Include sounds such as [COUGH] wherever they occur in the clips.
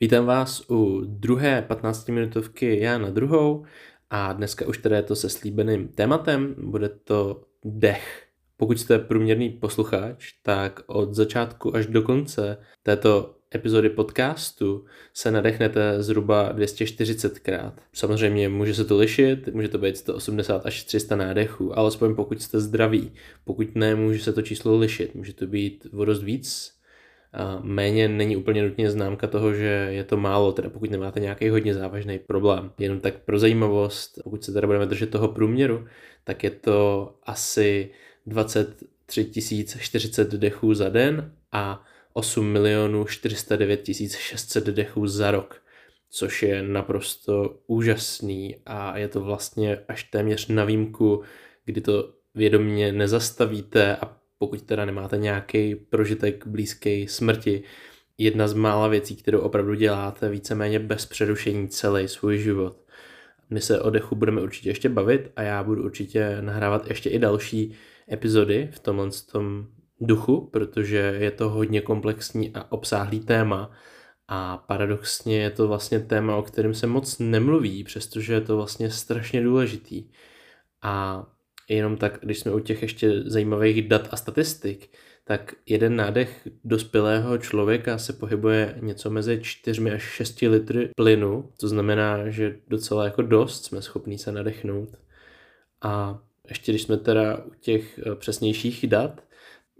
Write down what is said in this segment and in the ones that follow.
Vítám vás u druhé 15-minutovky Já na druhou a dneska už teda je to se slíbeným tématem, bude to dech. Pokud jste průměrný posluchač, tak od začátku až do konce této epizody podcastu se nadechnete zhruba 240krát. Samozřejmě může se to lišit, může to být 180 až 300 nádechů, alespoň pokud jste zdraví. Pokud ne, může se to číslo lišit, může to být o dost víc, méně není úplně nutně známka toho, že je to málo, teda pokud nemáte nějaký hodně závažný problém. Jenom tak pro zajímavost, pokud se teda budeme držet toho průměru, tak je to asi 23 040 dechů za den a 8 milionů 409 600 dechů za rok, což je naprosto úžasný a je to vlastně až téměř na výjimku, kdy to vědomě nezastavíte a pokud teda nemáte nějaký prožitek blízký smrti, jedna z mála věcí, kterou opravdu děláte víceméně bez přerušení celý svůj život. My se o dechu budeme určitě ještě bavit a já budu určitě nahrávat ještě i další epizody v tomhle tom duchu, protože je to hodně komplexní a obsáhlý téma a paradoxně je to vlastně téma, o kterém se moc nemluví, přestože je to vlastně strašně důležitý. A jenom tak, když jsme u těch ještě zajímavých dat a statistik, tak jeden nádech dospělého člověka se pohybuje něco mezi 4 až 6 litry plynu, to znamená, že docela jako dost jsme schopní se nadechnout. A ještě když jsme teda u těch eh, přesnějších dat,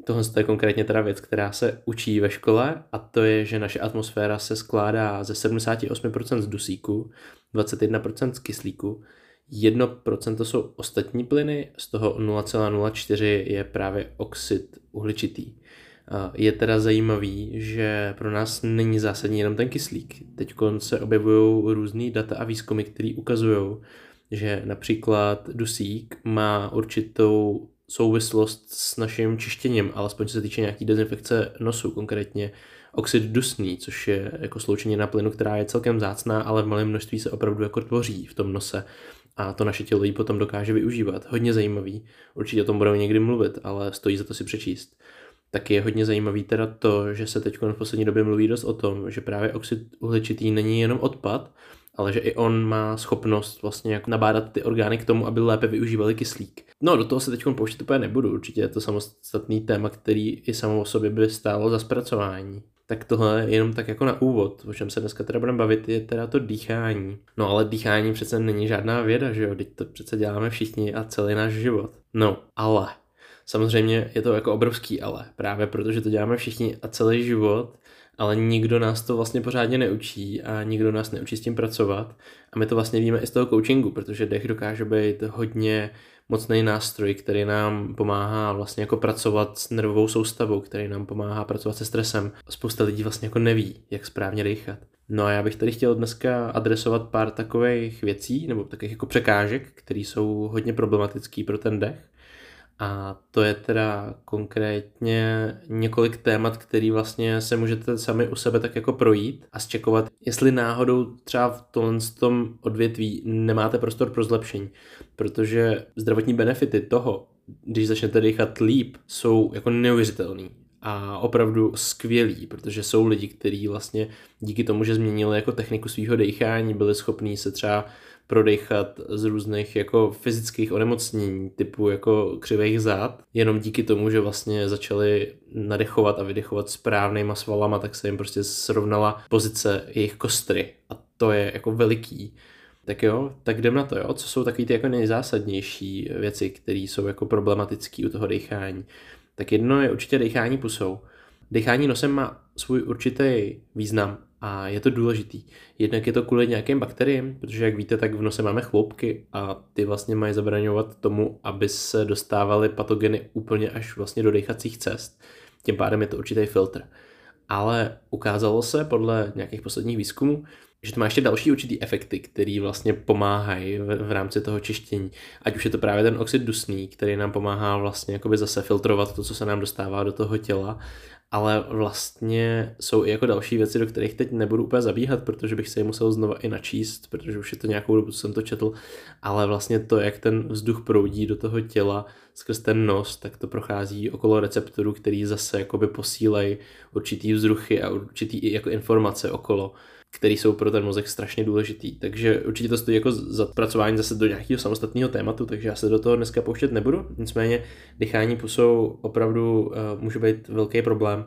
tohle je konkrétně teda věc, která se učí ve škole a to je, že naše atmosféra se skládá ze 78% z dusíku, 21% z kyslíku 1% jsou ostatní plyny, z toho 0,04 je právě oxid uhličitý. Je teda zajímavý, že pro nás není zásadní jenom ten kyslík. Teď se objevují různé data a výzkumy, které ukazují, že například dusík má určitou souvislost s naším čištěním, alespoň co se týče nějaký dezinfekce nosu, konkrétně oxid dusný, což je jako sloučenina plynu, která je celkem zácná, ale v malém množství se opravdu jako tvoří v tom nose a to naše tělo ji potom dokáže využívat. Hodně zajímavý, určitě o tom budeme někdy mluvit, ale stojí za to si přečíst. Taky je hodně zajímavý teda to, že se teď v poslední době mluví dost o tom, že právě oxid uhličitý není jenom odpad, ale že i on má schopnost vlastně jako nabádat ty orgány k tomu, aby lépe využívali kyslík. No, do toho se teď pouštět úplně nebudu, určitě je to samostatný téma, který i samo o sobě by stálo za zpracování. Tak tohle je jenom tak jako na úvod, o čem se dneska teda budeme bavit, je teda to dýchání. No ale dýchání přece není žádná věda, že jo, teď to přece děláme všichni a celý náš život. No, ale samozřejmě je to jako obrovský ale, právě protože to děláme všichni a celý život, ale nikdo nás to vlastně pořádně neučí a nikdo nás neučí s tím pracovat. A my to vlastně víme i z toho coachingu, protože dech dokáže být hodně mocný nástroj, který nám pomáhá vlastně jako pracovat s nervovou soustavou, který nám pomáhá pracovat se stresem. Spousta lidí vlastně jako neví, jak správně dýchat. No a já bych tady chtěl dneska adresovat pár takových věcí, nebo takových jako překážek, které jsou hodně problematický pro ten dech. A to je teda konkrétně několik témat, který vlastně se můžete sami u sebe tak jako projít a zčekovat, jestli náhodou třeba v tomhle tom odvětví nemáte prostor pro zlepšení. Protože zdravotní benefity toho, když začnete dýchat líp, jsou jako neuvěřitelný a opravdu skvělý, protože jsou lidi, kteří vlastně díky tomu, že změnili jako techniku svého dechání, byli schopní se třeba prodechat z různých jako fyzických onemocnění, typu jako křivých zád, jenom díky tomu, že vlastně začali nadechovat a vydechovat správnýma svalama, tak se jim prostě srovnala pozice jejich kostry a to je jako veliký. Tak jo, tak jdem na to, jo. Co jsou takové ty jako nejzásadnější věci, které jsou jako problematické u toho dechání? Tak jedno je určitě dechání pusou. Dechání nosem má svůj určitý význam a je to důležitý. Jednak je to kvůli nějakým bakteriím, protože jak víte, tak v nose máme chloupky a ty vlastně mají zabraňovat tomu, aby se dostávaly patogeny úplně až vlastně do dechacích cest. Tím pádem je to určitý filtr. Ale ukázalo se podle nějakých posledních výzkumů, že to má ještě další určitý efekty, které vlastně pomáhají v, v rámci toho čištění. Ať už je to právě ten oxid dusný, který nám pomáhá vlastně jakoby zase filtrovat to, co se nám dostává do toho těla, ale vlastně jsou i jako další věci, do kterých teď nebudu úplně zabíhat, protože bych se je musel znova i načíst, protože už je to nějakou dobu, co jsem to četl, ale vlastně to, jak ten vzduch proudí do toho těla skrz ten nos, tak to prochází okolo receptorů, který zase jakoby posílají určitý vzruchy a určitý i jako informace okolo které jsou pro ten mozek strašně důležitý. Takže určitě to stojí jako za pracování zase do nějakého samostatného tématu, takže já se do toho dneska pouštět nebudu. Nicméně dýchání pusou opravdu uh, může být velký problém.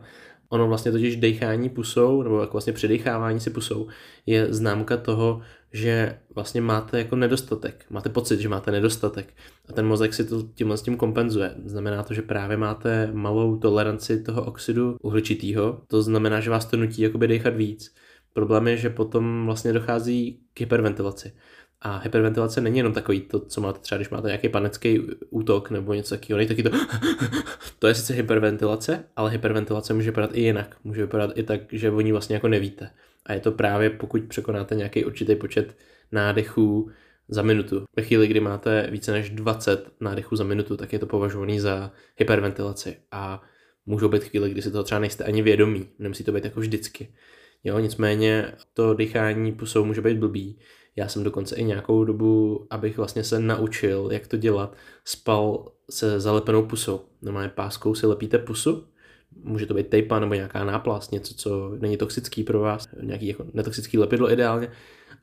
Ono vlastně totiž dechání pusou, nebo jako vlastně předechávání si pusou, je známka toho, že vlastně máte jako nedostatek. Máte pocit, že máte nedostatek. A ten mozek si to tímhle s tím kompenzuje. Znamená to, že právě máte malou toleranci toho oxidu uhličitého. To znamená, že vás to nutí jakoby dechat víc. Problém je, že potom vlastně dochází k hyperventilaci. A hyperventilace není jenom takový to, co máte třeba, když máte nějaký panický útok nebo něco takového, není taky to, [LAUGHS] to je sice hyperventilace, ale hyperventilace může vypadat i jinak. Může vypadat i tak, že o ní vlastně jako nevíte. A je to právě, pokud překonáte nějaký určitý počet nádechů za minutu. Ve chvíli, kdy máte více než 20 nádechů za minutu, tak je to považovaný za hyperventilaci. A můžou být chvíle, kdy si toho třeba nejste ani vědomí. Nemusí to být jako vždycky. Jo, nicméně to dýchání pusou může být blbý. Já jsem dokonce i nějakou dobu, abych vlastně se naučil, jak to dělat, spal se zalepenou pusou. Normálně páskou si lepíte pusu, může to být tejpa nebo nějaká náplast, něco, co není toxický pro vás, nějaký jako netoxický lepidlo ideálně.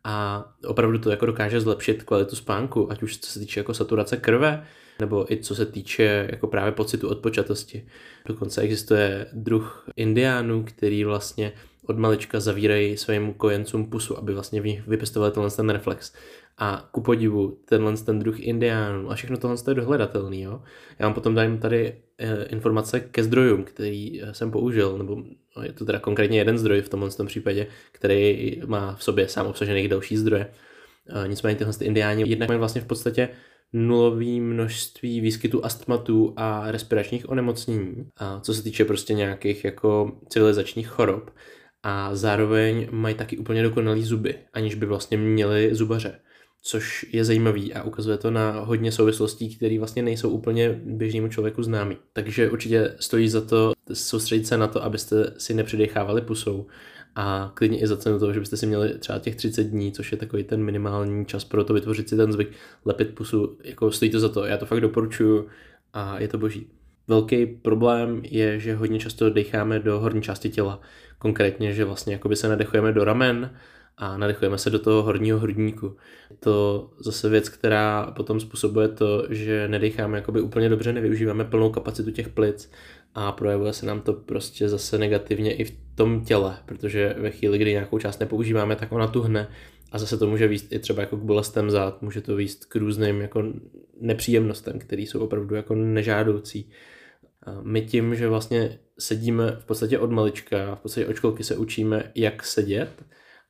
A opravdu to jako dokáže zlepšit kvalitu spánku, ať už co se týče jako saturace krve, nebo i co se týče jako právě pocitu odpočatosti. Dokonce existuje druh indiánů, který vlastně od malička zavírají svým kojencům pusu, aby vlastně v nich vypěstovali tenhle ten reflex. A ku podivu, tenhle ten druh indiánů a všechno tohle je dohledatelný. Jo? Já vám potom dám tady e, informace ke zdrojům, který eh, jsem použil, nebo no, je to teda konkrétně jeden zdroj v tomhle tom případě, který má v sobě sám obsažených další zdroje. E, nicméně tyhle indiáni jednak mají vlastně v podstatě nulový množství výskytu astmatů a respiračních onemocnění, a co se týče prostě nějakých jako civilizačních chorob a zároveň mají taky úplně dokonalý zuby, aniž by vlastně měli zubaře což je zajímavý a ukazuje to na hodně souvislostí, které vlastně nejsou úplně běžnému člověku známý. Takže určitě stojí za to soustředit se na to, abyste si nepřidechávali pusou a klidně i za cenu toho, že byste si měli třeba těch 30 dní, což je takový ten minimální čas pro to vytvořit si ten zvyk, lepit pusu, jako stojí to za to, já to fakt doporučuju a je to boží. Velký problém je, že hodně často decháme do horní části těla. Konkrétně, že vlastně jakoby se nadechujeme do ramen a nadechujeme se do toho horního hrudníku. To zase věc, která potom způsobuje to, že nedecháme jakoby úplně dobře, nevyužíváme plnou kapacitu těch plic a projevuje se nám to prostě zase negativně i v tom těle, protože ve chvíli, kdy nějakou část nepoužíváme, tak ona tuhne a zase to může výst i třeba jako k bolestem zad, může to výst k různým jako nepříjemnostem, které jsou opravdu jako nežádoucí. My tím, že vlastně sedíme v podstatě od malička, v podstatě od školky se učíme, jak sedět,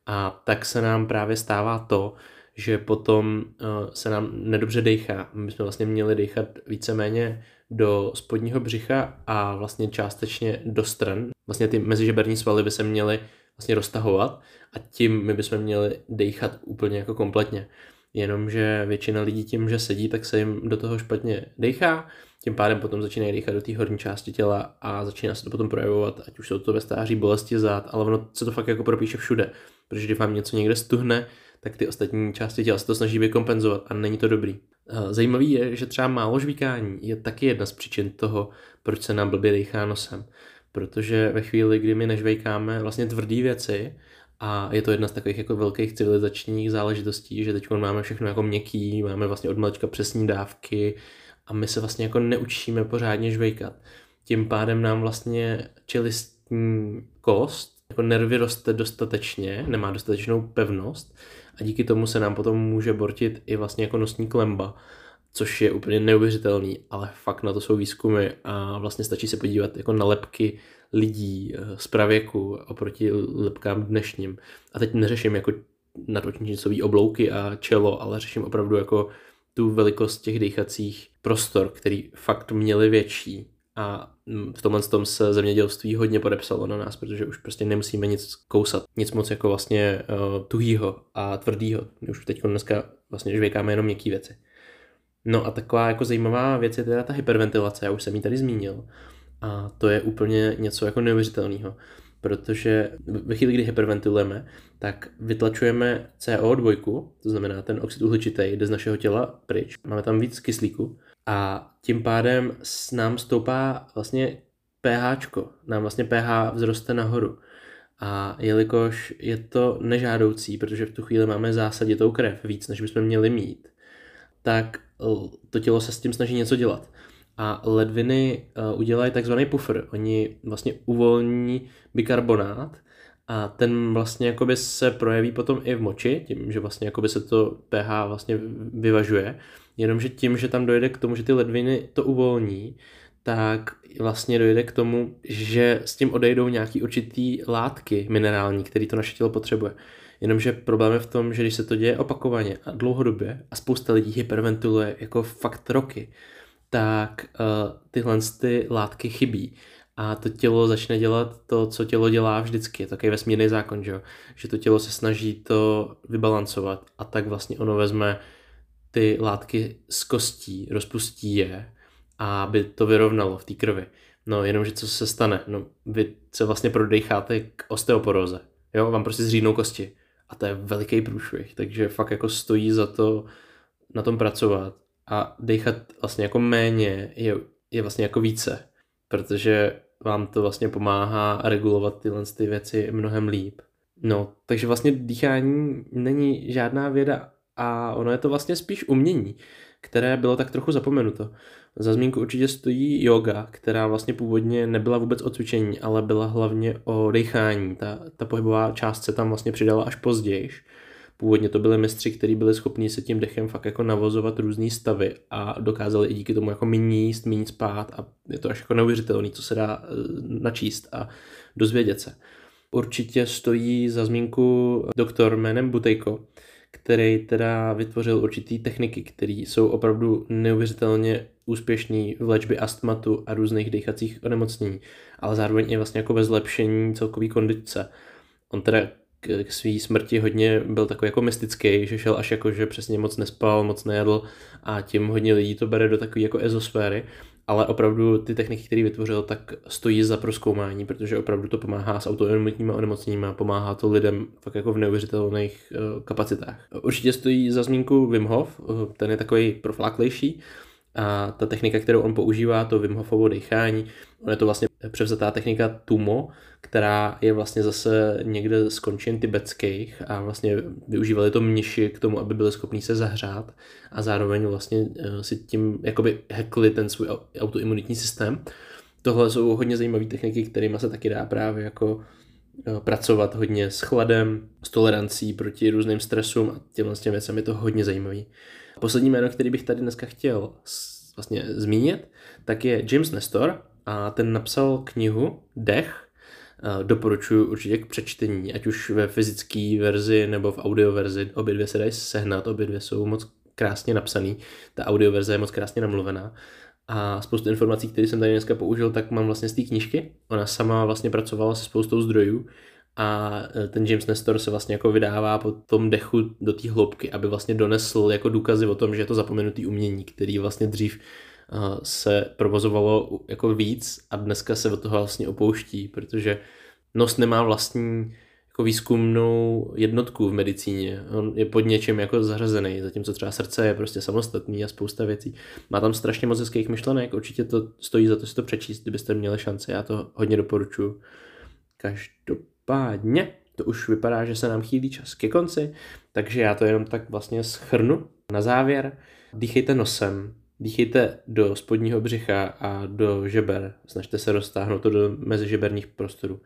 a tak se nám právě stává to, že potom uh, se nám nedobře dejchá. My bychom vlastně měli dechat víceméně do spodního břicha a vlastně částečně do stran. Vlastně ty mezižeberní svaly by se měly vlastně roztahovat a tím my bychom měli dechat úplně jako kompletně. Jenomže většina lidí tím, že sedí, tak se jim do toho špatně dechá, tím pádem potom začínají dýchat do té horní části těla a začíná se to potom projevovat, ať už jsou to ve stáří bolesti zad, ale ono se to fakt jako propíše všude, protože když vám něco někde stuhne, tak ty ostatní části těla se to snaží vykompenzovat a není to dobrý. Zajímavý je, že třeba málo žvíkání je taky jedna z příčin toho, proč se nám blbě dýchá nosem. Protože ve chvíli, kdy my nežvejkáme vlastně tvrdé věci, a je to jedna z takových jako velkých civilizačních záležitostí, že teď máme všechno jako měkký, máme vlastně od malička přesní dávky a my se vlastně jako neučíme pořádně žvejkat. Tím pádem nám vlastně čelistní kost, jako nervy roste dostatečně, nemá dostatečnou pevnost a díky tomu se nám potom může bortit i vlastně jako nosní klemba, což je úplně neuvěřitelný, ale fakt na to jsou výzkumy a vlastně stačí se podívat jako na lepky lidí eh, z pravěku oproti lepkám dnešním. A teď neřeším jako nadotnicový oblouky a čelo, ale řeším opravdu jako tu velikost těch dýchacích prostor, který fakt měli větší. A v tomhle tom se zemědělství hodně podepsalo na nás, protože už prostě nemusíme nic kousat. Nic moc jako vlastně uh, tuhýho a tvrdýho. My už teď dneska vlastně žvěkáme jenom měkké věci. No a taková jako zajímavá věc je teda ta hyperventilace, já už jsem ji tady zmínil. A to je úplně něco jako neuvěřitelného, protože ve chvíli, kdy hyperventilujeme, tak vytlačujeme CO2, to znamená ten oxid uhličitý jde z našeho těla pryč, máme tam víc kyslíku a tím pádem s nám stoupá vlastně pH, nám vlastně pH vzroste nahoru. A jelikož je to nežádoucí, protože v tu chvíli máme zásaditou krev víc, než bychom měli mít, tak to tělo se s tím snaží něco dělat. A ledviny udělají takzvaný puffer. Oni vlastně uvolní bikarbonát a ten vlastně jakoby se projeví potom i v moči, tím, že vlastně jakoby se to pH vlastně vyvažuje, jenomže tím, že tam dojde k tomu, že ty ledviny to uvolní, tak vlastně dojde k tomu, že s tím odejdou nějaký určitý látky minerální, který to naše tělo potřebuje. Jenomže problém je v tom, že když se to děje opakovaně a dlouhodobě a spousta lidí hyperventiluje jako fakt roky, tak uh, tyhle ty látky chybí a to tělo začne dělat to, co tělo dělá vždycky. Je to takový vesmírný zákon, že, jo? že to tělo se snaží to vybalancovat a tak vlastně ono vezme ty látky z kostí, rozpustí je, aby to vyrovnalo v té krvi. No jenomže co se stane? No vy se vlastně prodejcháte k osteoporóze. Jo, vám prostě zřídnou kosti. A to je veliký průšvih, takže fakt jako stojí za to na tom pracovat a dechat vlastně jako méně je, je vlastně jako více, protože vám to vlastně pomáhá regulovat tyhle ty věci mnohem líp. No, takže vlastně dýchání není žádná věda a ono je to vlastně spíš umění, které bylo tak trochu zapomenuto. Za zmínku určitě stojí yoga, která vlastně původně nebyla vůbec o cvičení, ale byla hlavně o dechání. Ta, ta pohybová část se tam vlastně přidala až později. Původně to byli mistři, kteří byli schopni se tím dechem fakt jako navozovat různé stavy a dokázali i díky tomu jako méně jíst, méně spát a je to až jako neuvěřitelné, co se dá eh, načíst a dozvědět se. Určitě stojí za zmínku doktor jménem Butejko, který teda vytvořil určitý techniky, které jsou opravdu neuvěřitelně úspěšný v léčbě astmatu a různých dechacích onemocnění, ale zároveň i vlastně jako ve zlepšení celkové kondice. On teda k, k své smrti hodně byl takový jako mystický, že šel až jako, že přesně moc nespal, moc nejedl a tím hodně lidí to bere do takové jako ezosféry, ale opravdu ty techniky, které vytvořil, tak stojí za proskoumání, protože opravdu to pomáhá s autoimunitníma onemocněními a pomáhá to lidem fakt jako v neuvěřitelných uh, kapacitách. Určitě stojí za zmínku Wim Hof, uh, ten je takový profláklejší, a ta technika, kterou on používá, to Wim Hofovo dechání, on je to vlastně převzatá technika Tumo, která je vlastně zase někde z končin tibetských a vlastně využívali to mniši k tomu, aby byli schopni se zahřát a zároveň vlastně eh, si tím jakoby hackli ten svůj autoimunitní systém. Tohle jsou hodně zajímavé techniky, kterými se taky dá právě jako eh, pracovat hodně s chladem, s tolerancí proti různým stresům a těmhle s těm věcem je to hodně zajímavý. Poslední jméno, který bych tady dneska chtěl vlastně zmínit, tak je James Nestor a ten napsal knihu Dech, doporučuji určitě k přečtení, ať už ve fyzické verzi nebo v audio verzi. Obě dvě se dají sehnat, obě dvě jsou moc krásně napsaný. Ta audio verze je moc krásně namluvená. A spoustu informací, které jsem tady dneska použil, tak mám vlastně z té knížky. Ona sama vlastně pracovala se spoustou zdrojů a e, ten James Nestor se vlastně jako vydává po tom dechu do té hloubky, aby vlastně donesl jako důkazy o tom, že je to zapomenutý umění, který vlastně dřív e, se provozovalo jako víc a dneska se od toho vlastně opouští, protože nos nemá vlastní jako výzkumnou jednotku v medicíně. On je pod něčím jako zařazený, zatímco třeba srdce je prostě samostatný a spousta věcí. Má tam strašně moc hezkých myšlenek, určitě to stojí za to si to přečíst, kdybyste měli šanci, já to hodně doporučuji. Každopádně Každopádně to už vypadá, že se nám chýlí čas ke konci, takže já to jenom tak vlastně schrnu. Na závěr, dýchejte nosem, dýchejte do spodního břicha a do žeber, snažte se roztáhnout to do mezižeberních prostorů.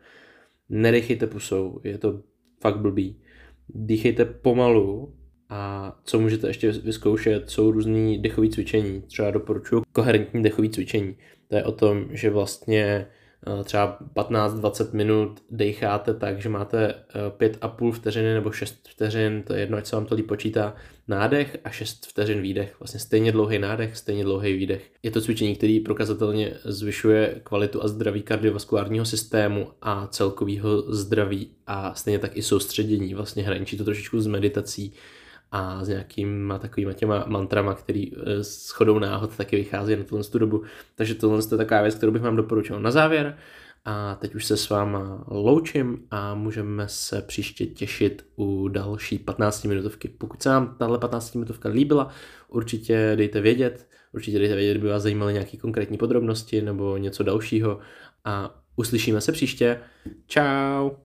Nedechejte pusou, je to fakt blbý. Dýchejte pomalu a co můžete ještě vyzkoušet, jsou různý dechové cvičení. Třeba doporučuji koherentní dechové cvičení. To je o tom, že vlastně třeba 15-20 minut decháte tak, že máte 5,5 eh, vteřiny nebo 6 vteřin, to je jedno, ať se vám to líp počítá, nádech a 6 vteřin výdech. Vlastně stejně dlouhý nádech, stejně dlouhý výdech. Je to cvičení, který prokazatelně zvyšuje kvalitu a zdraví kardiovaskulárního systému a celkového zdraví a stejně tak i soustředění. Vlastně hraničí to trošičku s meditací a s nějakýma takovýma těma mantrama, který eh, s chodou náhod taky vychází na tuhle dobu. Takže tohle je taková věc, kterou bych vám doporučil na závěr. A teď už se s váma loučím a můžeme se příště těšit u další 15 minutovky. Pokud se vám tahle 15 minutovka líbila, určitě dejte vědět, určitě dejte vědět, kdyby vás zajímaly nějaké konkrétní podrobnosti nebo něco dalšího a uslyšíme se příště. Ciao.